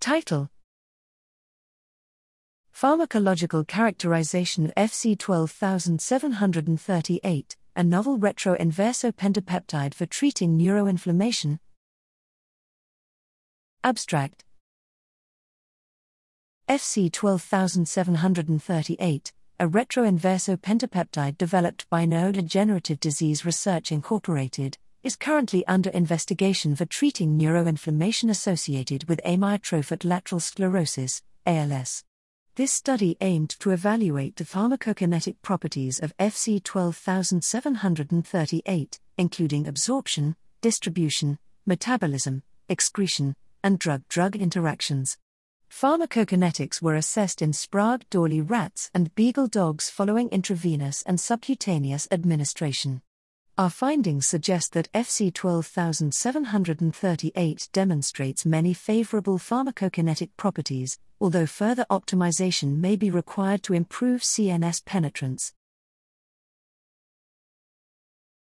Title Pharmacological Characterization of FC 12738, a novel retro-inverso pentapeptide for treating neuroinflammation. Abstract FC 12738, a retro-inverso pentapeptide developed by Neurodegenerative Disease Research Incorporated, is currently under investigation for treating neuroinflammation associated with amyotrophic lateral sclerosis, ALS. This study aimed to evaluate the pharmacokinetic properties of FC 12738, including absorption, distribution, metabolism, excretion, and drug drug interactions. Pharmacokinetics were assessed in Sprague Dawley rats and beagle dogs following intravenous and subcutaneous administration. Our findings suggest that FC 12738 demonstrates many favorable pharmacokinetic properties, although further optimization may be required to improve CNS penetrance.